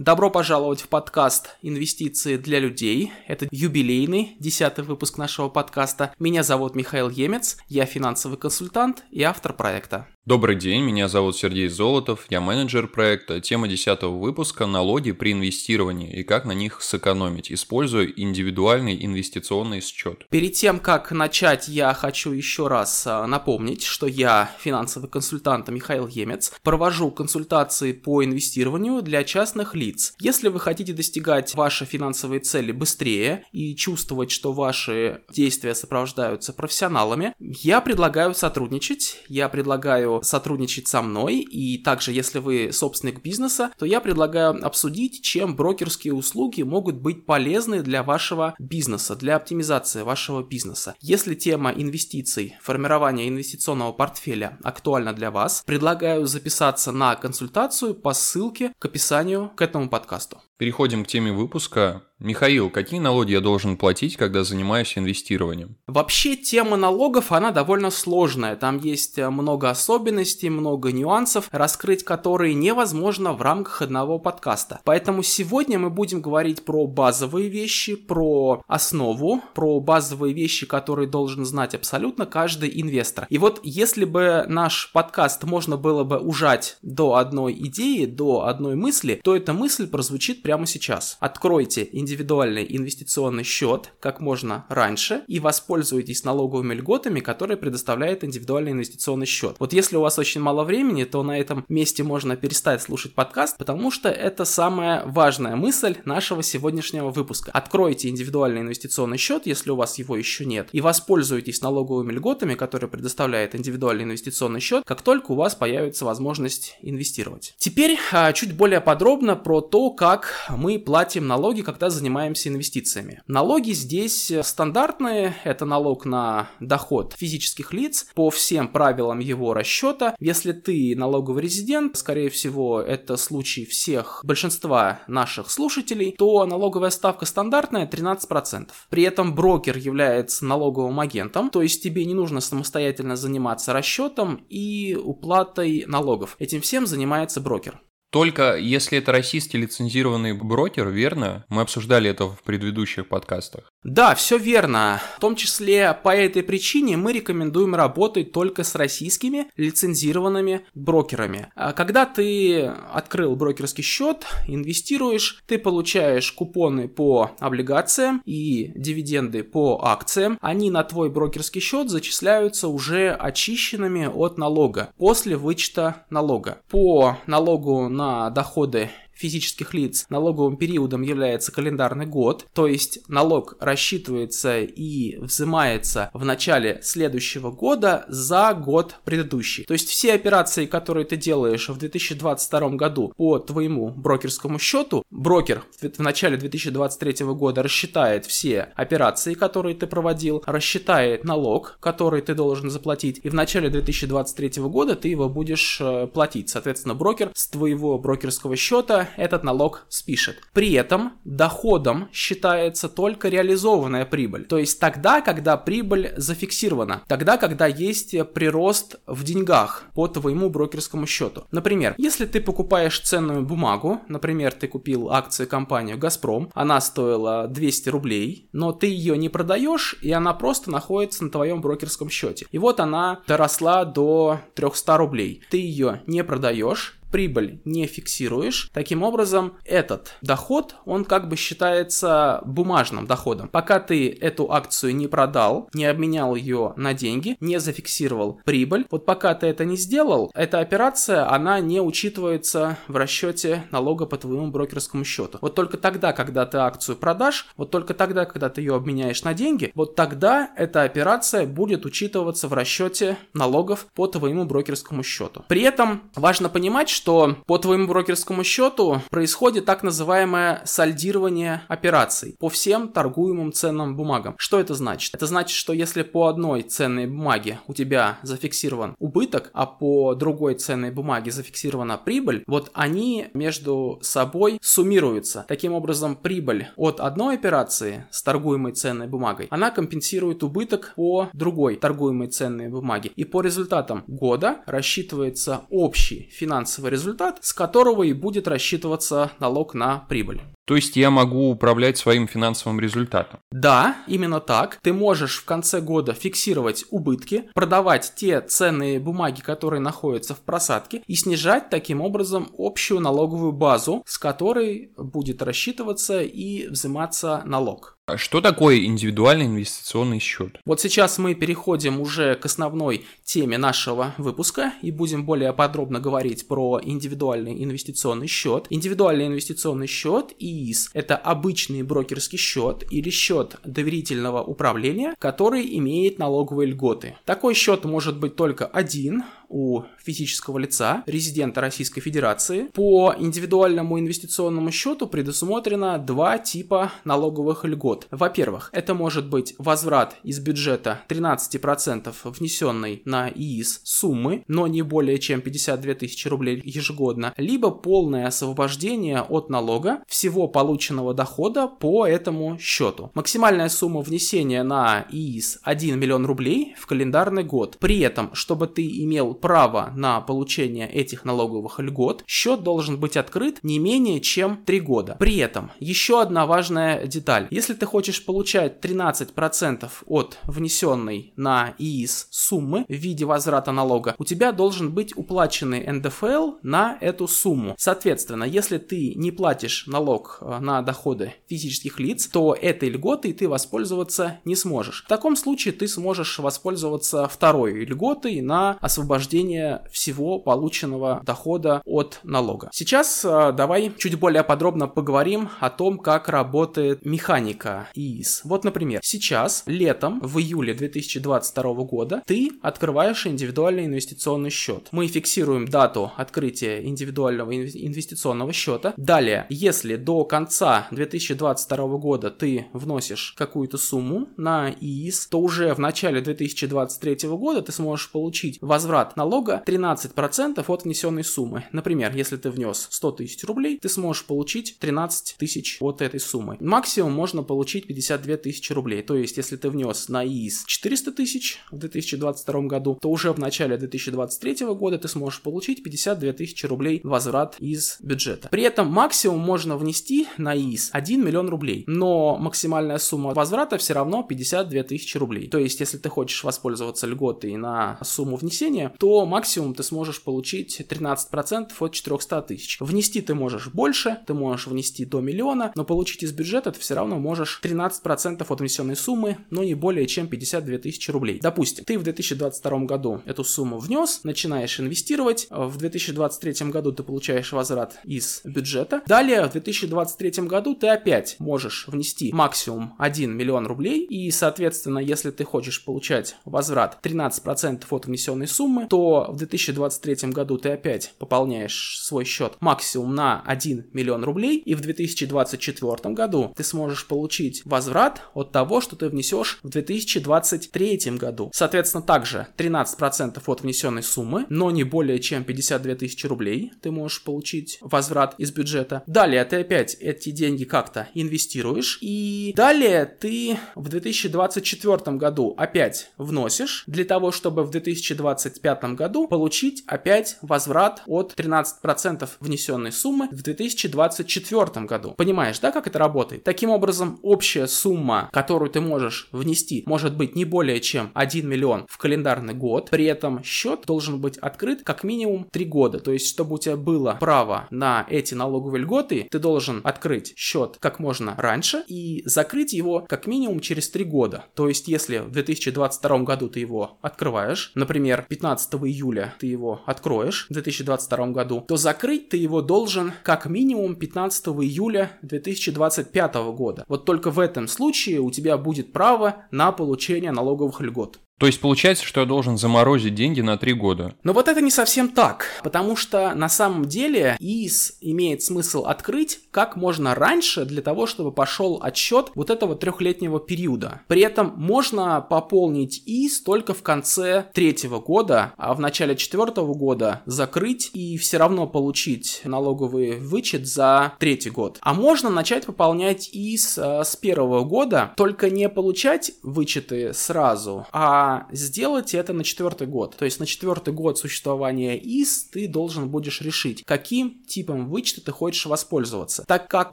Добро пожаловать в подкаст «Инвестиции для людей». Это юбилейный, десятый выпуск нашего подкаста. Меня зовут Михаил Емец, я финансовый консультант и автор проекта. Добрый день, меня зовут Сергей Золотов, я менеджер проекта. Тема 10 выпуска – налоги при инвестировании и как на них сэкономить, используя индивидуальный инвестиционный счет. Перед тем, как начать, я хочу еще раз а, напомнить, что я финансовый консультант Михаил Емец, провожу консультации по инвестированию для частных лиц. Если вы хотите достигать ваши финансовые цели быстрее и чувствовать, что ваши действия сопровождаются профессионалами, я предлагаю сотрудничать, я предлагаю сотрудничать со мной, и также, если вы собственник бизнеса, то я предлагаю обсудить, чем брокерские услуги могут быть полезны для вашего бизнеса, для оптимизации вашего бизнеса. Если тема инвестиций, формирования инвестиционного портфеля актуальна для вас, предлагаю записаться на консультацию по ссылке к описанию к этому подкасту. Переходим к теме выпуска. Михаил, какие налоги я должен платить, когда занимаюсь инвестированием? Вообще тема налогов, она довольно сложная. Там есть э, много особенностей, много нюансов, раскрыть которые невозможно в рамках одного подкаста. Поэтому сегодня мы будем говорить про базовые вещи, про основу, про базовые вещи, которые должен знать абсолютно каждый инвестор. И вот если бы наш подкаст можно было бы ужать до одной идеи, до одной мысли, то эта мысль прозвучит прямо сейчас. Откройте индивидуальный инвестиционный счет как можно раньше и воспользуйтесь налоговыми льготами, которые предоставляет индивидуальный инвестиционный счет. Вот если у вас очень мало времени, то на этом месте можно перестать слушать подкаст, потому что это самая важная мысль нашего сегодняшнего выпуска. Откройте индивидуальный инвестиционный счет, если у вас его еще нет, и воспользуйтесь налоговыми льготами, которые предоставляет индивидуальный инвестиционный счет, как только у вас появится возможность инвестировать. Теперь а, чуть более подробно про то, как мы платим налоги, когда занимаемся инвестициями. Налоги здесь стандартные, это налог на доход физических лиц по всем правилам его расчета. Если ты налоговый резидент, скорее всего, это случай всех, большинства наших слушателей, то налоговая ставка стандартная 13%. При этом брокер является налоговым агентом, то есть тебе не нужно самостоятельно заниматься расчетом и уплатой налогов. Этим всем занимается брокер. Только если это российский лицензированный брокер, верно? Мы обсуждали это в предыдущих подкастах. Да, все верно. В том числе по этой причине мы рекомендуем работать только с российскими лицензированными брокерами. А когда ты открыл брокерский счет, инвестируешь, ты получаешь купоны по облигациям и дивиденды по акциям. Они на твой брокерский счет зачисляются уже очищенными от налога после вычета налога. По налогу на доходы физических лиц налоговым периодом является календарный год, то есть налог рассчитывается и взимается в начале следующего года за год предыдущий. То есть все операции, которые ты делаешь в 2022 году по твоему брокерскому счету, брокер в начале 2023 года рассчитает все операции, которые ты проводил, рассчитает налог, который ты должен заплатить, и в начале 2023 года ты его будешь э, платить. Соответственно, брокер с твоего брокерского счета этот налог спишет. При этом доходом считается только реализованная прибыль. То есть тогда, когда прибыль зафиксирована. Тогда, когда есть прирост в деньгах по твоему брокерскому счету. Например, если ты покупаешь ценную бумагу, например, ты купил акции компании «Газпром», она стоила 200 рублей, но ты ее не продаешь, и она просто находится на твоем брокерском счете. И вот она доросла до 300 рублей. Ты ее не продаешь, прибыль не фиксируешь. Таким образом, этот доход, он как бы считается бумажным доходом. Пока ты эту акцию не продал, не обменял ее на деньги, не зафиксировал прибыль, вот пока ты это не сделал, эта операция, она не учитывается в расчете налога по твоему брокерскому счету. Вот только тогда, когда ты акцию продашь, вот только тогда, когда ты ее обменяешь на деньги, вот тогда эта операция будет учитываться в расчете налогов по твоему брокерскому счету. При этом важно понимать, что по твоему брокерскому счету происходит так называемое сальдирование операций по всем торгуемым ценным бумагам. Что это значит? Это значит, что если по одной ценной бумаге у тебя зафиксирован убыток, а по другой ценной бумаге зафиксирована прибыль, вот они между собой суммируются. Таким образом, прибыль от одной операции с торгуемой ценной бумагой, она компенсирует убыток по другой торгуемой ценной бумаге. И по результатам года рассчитывается общий финансовый результат, с которого и будет рассчитываться налог на прибыль. То есть я могу управлять своим финансовым результатом? Да, именно так. Ты можешь в конце года фиксировать убытки, продавать те ценные бумаги, которые находятся в просадке, и снижать таким образом общую налоговую базу, с которой будет рассчитываться и взиматься налог. А что такое индивидуальный инвестиционный счет? Вот сейчас мы переходим уже к основной теме нашего выпуска и будем более подробно говорить про индивидуальный инвестиционный счет. Индивидуальный инвестиционный счет ИИС – это обычный брокерский счет или счет доверительного управления, который имеет налоговые льготы. Такой счет может быть только один, у физического лица, резидента Российской Федерации. По индивидуальному инвестиционному счету предусмотрено два типа налоговых льгот. Во-первых, это может быть возврат из бюджета 13% внесенной на ИИС суммы, но не более чем 52 тысячи рублей ежегодно, либо полное освобождение от налога всего полученного дохода по этому счету. Максимальная сумма внесения на ИИС 1 миллион рублей в календарный год. При этом, чтобы ты имел право на получение этих налоговых льгот, счет должен быть открыт не менее чем 3 года. При этом еще одна важная деталь. Если ты хочешь получать 13% от внесенной на ИИС суммы в виде возврата налога, у тебя должен быть уплаченный НДФЛ на эту сумму. Соответственно, если ты не платишь налог э, на доходы физических лиц, то этой льготой ты воспользоваться не сможешь. В таком случае ты сможешь воспользоваться второй льготой на освобождение освобождение всего полученного дохода от налога. Сейчас э, давай чуть более подробно поговорим о том, как работает механика ИИС. Вот, например, сейчас, летом, в июле 2022 года, ты открываешь индивидуальный инвестиционный счет. Мы фиксируем дату открытия индивидуального инвестиционного счета. Далее, если до конца 2022 года ты вносишь какую-то сумму на ИИС, то уже в начале 2023 года ты сможешь получить возврат налога 13% от внесенной суммы. Например, если ты внес 100 тысяч рублей, ты сможешь получить 13 тысяч от этой суммы. Максимум можно получить 52 тысячи рублей. То есть, если ты внес на ИИС 400 тысяч в 2022 году, то уже в начале 2023 года ты сможешь получить 52 тысячи рублей возврат из бюджета. При этом максимум можно внести на ИИС 1 миллион рублей, но максимальная сумма возврата все равно 52 тысячи рублей. То есть, если ты хочешь воспользоваться льготой на сумму внесения, то максимум ты сможешь получить 13% от 400 тысяч. Внести ты можешь больше, ты можешь внести до миллиона, но получить из бюджета ты все равно можешь 13% от внесенной суммы, но не более чем 52 тысячи рублей. Допустим, ты в 2022 году эту сумму внес, начинаешь инвестировать, в 2023 году ты получаешь возврат из бюджета. Далее, в 2023 году ты опять можешь внести максимум 1 миллион рублей, и, соответственно, если ты хочешь получать возврат 13% от внесенной суммы, то в 2023 году ты опять пополняешь свой счет максимум на 1 миллион рублей, и в 2024 году ты сможешь получить возврат от того, что ты внесешь в 2023 году. Соответственно, также 13% от внесенной суммы, но не более чем 52 тысячи рублей ты можешь получить возврат из бюджета. Далее ты опять эти деньги как-то инвестируешь, и далее ты в 2024 году опять вносишь для того, чтобы в 2025 году получить опять возврат от 13% внесенной суммы в 2024 году. Понимаешь, да, как это работает? Таким образом, общая сумма, которую ты можешь внести, может быть не более чем 1 миллион в календарный год. При этом счет должен быть открыт как минимум 3 года. То есть, чтобы у тебя было право на эти налоговые льготы, ты должен открыть счет как можно раньше и закрыть его как минимум через 3 года. То есть, если в 2022 году ты его открываешь, например, 15 июля ты его откроешь в 2022 году, то закрыть ты его должен как минимум 15 июля 2025 года. Вот только в этом случае у тебя будет право на получение налоговых льгот. То есть получается, что я должен заморозить деньги на три года. Но вот это не совсем так, потому что на самом деле ИИС имеет смысл открыть как можно раньше для того, чтобы пошел отсчет вот этого трехлетнего периода. При этом можно пополнить ИИС только в конце третьего года, а в начале четвертого года закрыть и все равно получить налоговый вычет за третий год. А можно начать пополнять ИИС э, с первого года, только не получать вычеты сразу, а а сделать это на четвертый год. То есть на четвертый год существования ИС ты должен будешь решить, каким типом вычета ты хочешь воспользоваться, так как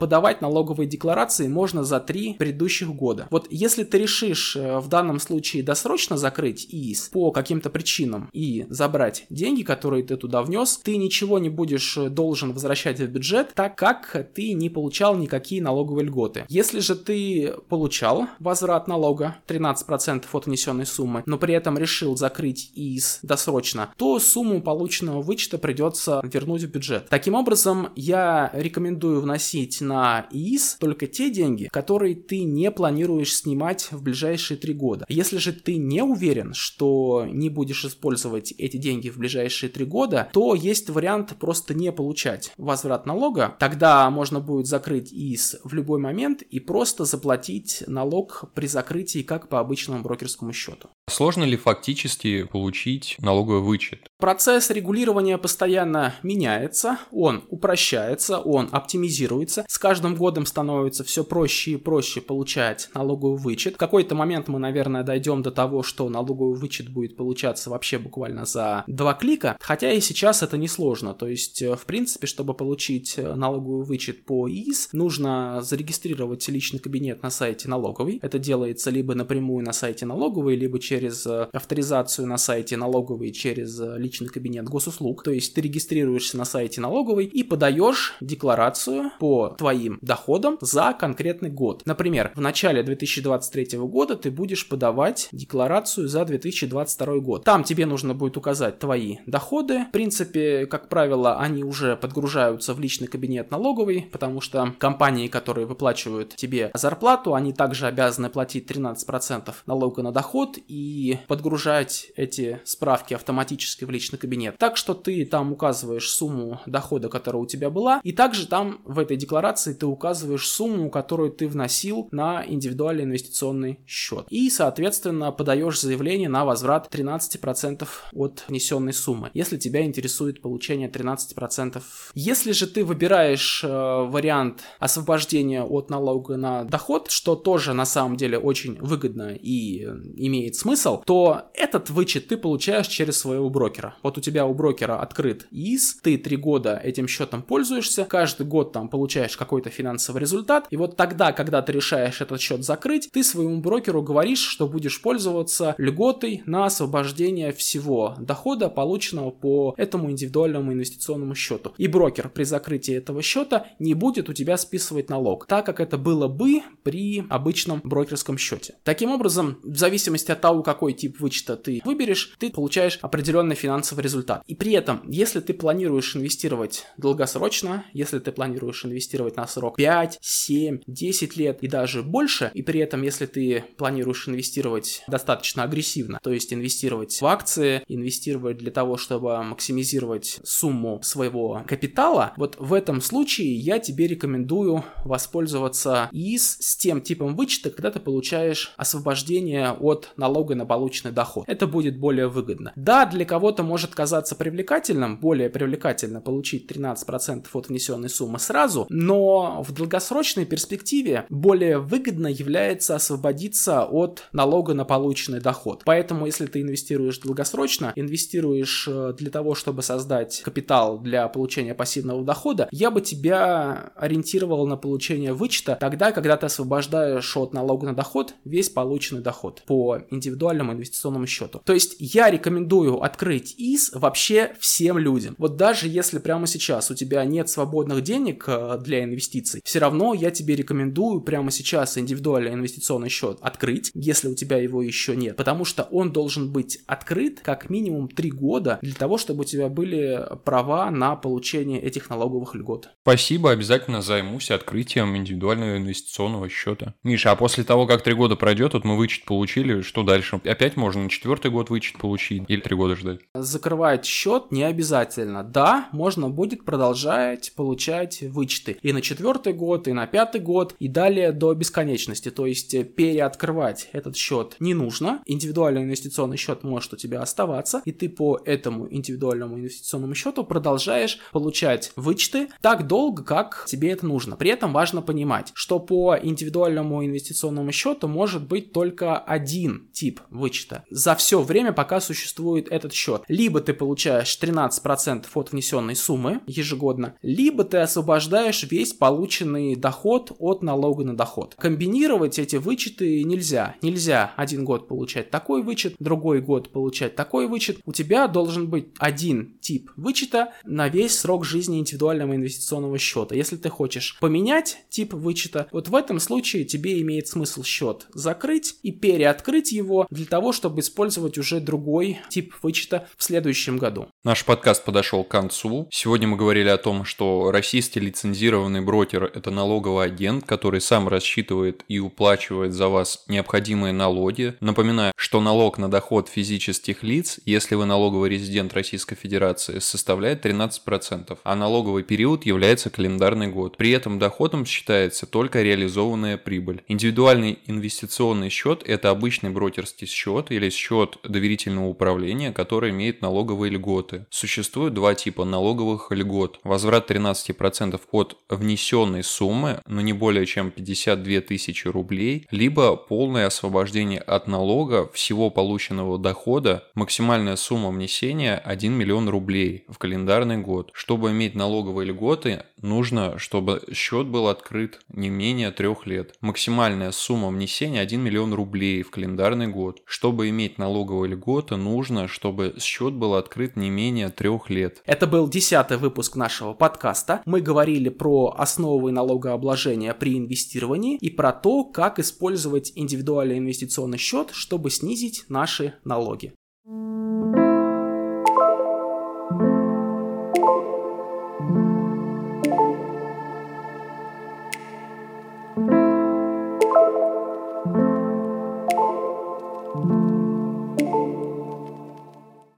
подавать налоговые декларации можно за три предыдущих года. Вот если ты решишь э, в данном случае досрочно закрыть ИИС по каким-то причинам и забрать деньги, которые ты туда внес, ты ничего не будешь э, должен возвращать в бюджет, так как ты не получал никакие налоговые льготы. Если же ты получал возврат налога 13% от внесенной суммы, но при этом решил закрыть ИИС досрочно, то сумму полученного вычета придется вернуть в бюджет. Таким образом, я рекомендую вносить на ИИС только те деньги, которые ты не планируешь снимать в ближайшие три года. Если же ты не уверен, что не будешь использовать эти деньги в ближайшие три года, то есть вариант просто не получать возврат налога. Тогда можно будет закрыть ИИС в любой момент и просто заплатить налог при закрытии как по обычному брокерскому счету. Сложно ли фактически получить налоговый вычет? Процесс регулирования постоянно меняется, он упрощается, он оптимизируется. С каждым годом становится все проще и проще получать налоговый вычет. В какой-то момент мы, наверное, дойдем до того, что налоговый вычет будет получаться вообще буквально за два клика, хотя и сейчас это несложно. То есть, в принципе, чтобы получить налоговый вычет по ИИС, нужно зарегистрировать личный кабинет на сайте налоговой. Это делается либо напрямую на сайте налоговой, либо через через э, авторизацию на сайте налоговой, через э, личный кабинет госуслуг. То есть ты регистрируешься на сайте налоговой и подаешь декларацию по твоим доходам за конкретный год. Например, в начале 2023 года ты будешь подавать декларацию за 2022 год. Там тебе нужно будет указать твои доходы. В принципе, как правило, они уже подгружаются в личный кабинет налоговой, потому что компании, которые выплачивают тебе зарплату, они также обязаны платить 13% налога на доход и и подгружать эти справки автоматически в личный кабинет. Так что ты там указываешь сумму дохода, которая у тебя была, и также там в этой декларации ты указываешь сумму, которую ты вносил на индивидуальный инвестиционный счет. И, соответственно, подаешь заявление на возврат 13% от внесенной суммы, если тебя интересует получение 13%. Если же ты выбираешь э, вариант освобождения от налога на доход, что тоже на самом деле очень выгодно и имеет смысл, смысл, то этот вычет ты получаешь через своего брокера. Вот у тебя у брокера открыт ИИС, ты три года этим счетом пользуешься, каждый год там получаешь какой-то финансовый результат, и вот тогда, когда ты решаешь этот счет закрыть, ты своему брокеру говоришь, что будешь пользоваться льготой на освобождение всего дохода, полученного по этому индивидуальному инвестиционному счету. И брокер при закрытии этого счета не будет у тебя списывать налог, так как это было бы при обычном брокерском счете. Таким образом, в зависимости от того, какой тип вычета ты выберешь, ты получаешь определенный финансовый результат. И при этом, если ты планируешь инвестировать долгосрочно, если ты планируешь инвестировать на срок 5, 7, 10 лет и даже больше, и при этом, если ты планируешь инвестировать достаточно агрессивно, то есть инвестировать в акции, инвестировать для того, чтобы максимизировать сумму своего капитала, вот в этом случае я тебе рекомендую воспользоваться ИИС с тем типом вычета, когда ты получаешь освобождение от налога на полученный доход. Это будет более выгодно. Да, для кого-то может казаться привлекательным, более привлекательно получить 13% от внесенной суммы сразу, но в долгосрочной перспективе более выгодно является освободиться от налога на полученный доход. Поэтому, если ты инвестируешь долгосрочно, инвестируешь э, для того, чтобы создать капитал для получения пассивного дохода, я бы тебя ориентировал на получение вычета тогда, когда ты освобождаешь от налога на доход весь полученный доход по индивидуальному индивидуальному инвестиционному счету. То есть я рекомендую открыть ИС вообще всем людям. Вот даже если прямо сейчас у тебя нет свободных денег э, для инвестиций, все равно я тебе рекомендую прямо сейчас индивидуальный инвестиционный счет открыть, если у тебя его еще нет, потому что он должен быть открыт как минимум 3 года для того, чтобы у тебя были права на получение этих налоговых льгот. Спасибо, обязательно займусь открытием индивидуального инвестиционного счета. Миша, а после того, как 3 года пройдет, вот мы вычет получили, что дальше? Опять можно на четвертый год вычет получить или три года ждать? Закрывать счет не обязательно. Да, можно будет продолжать получать вычеты и на четвертый год, и на пятый год, и далее до бесконечности. То есть э, переоткрывать этот счет не нужно. Индивидуальный инвестиционный счет может у тебя оставаться, и ты по этому индивидуальному инвестиционному счету продолжаешь получать вычеты так долго, как тебе это нужно. При этом важно понимать, что по индивидуальному инвестиционному счету может быть только один тип тип вычета за все время, пока существует этот счет. Либо ты получаешь 13% от внесенной суммы ежегодно, либо ты освобождаешь весь полученный доход от налога на доход. Комбинировать эти вычеты нельзя. Нельзя один год получать такой вычет, другой год получать такой вычет. У тебя должен быть один тип вычета на весь срок жизни индивидуального инвестиционного счета. Если ты хочешь поменять тип вычета, вот в этом случае тебе имеет смысл счет закрыть и переоткрыть его для того, чтобы использовать уже другой тип вычета в следующем году. Наш подкаст подошел к концу. Сегодня мы говорили о том, что российский лицензированный брокер – это налоговый агент, который сам рассчитывает и уплачивает за вас необходимые налоги. Напоминаю, что налог на доход физических лиц, если вы налоговый резидент Российской Федерации, составляет 13%, а налоговый период является календарный год. При этом доходом считается только реализованная прибыль. Индивидуальный инвестиционный счет – это обычный брокерский счет или счет доверительного управления, который имеет налоговые льготы. Существует два типа налоговых льгот. Возврат 13% от внесенной суммы, но не более чем 52 тысячи рублей, либо полное освобождение от налога всего полученного дохода, максимальная сумма внесения 1 миллион рублей в календарный год. Чтобы иметь налоговые льготы, нужно, чтобы счет был открыт не менее трех лет. Максимальная сумма внесения 1 миллион рублей в календарный год. Чтобы иметь налоговые льготы, нужно, чтобы счет был открыт не менее трех лет. Это был десятый выпуск нашего подкаста. Мы говорили про основы налогообложения при инвестировании и про то, как использовать индивидуальный инвестиционный счет, чтобы снизить наши налоги.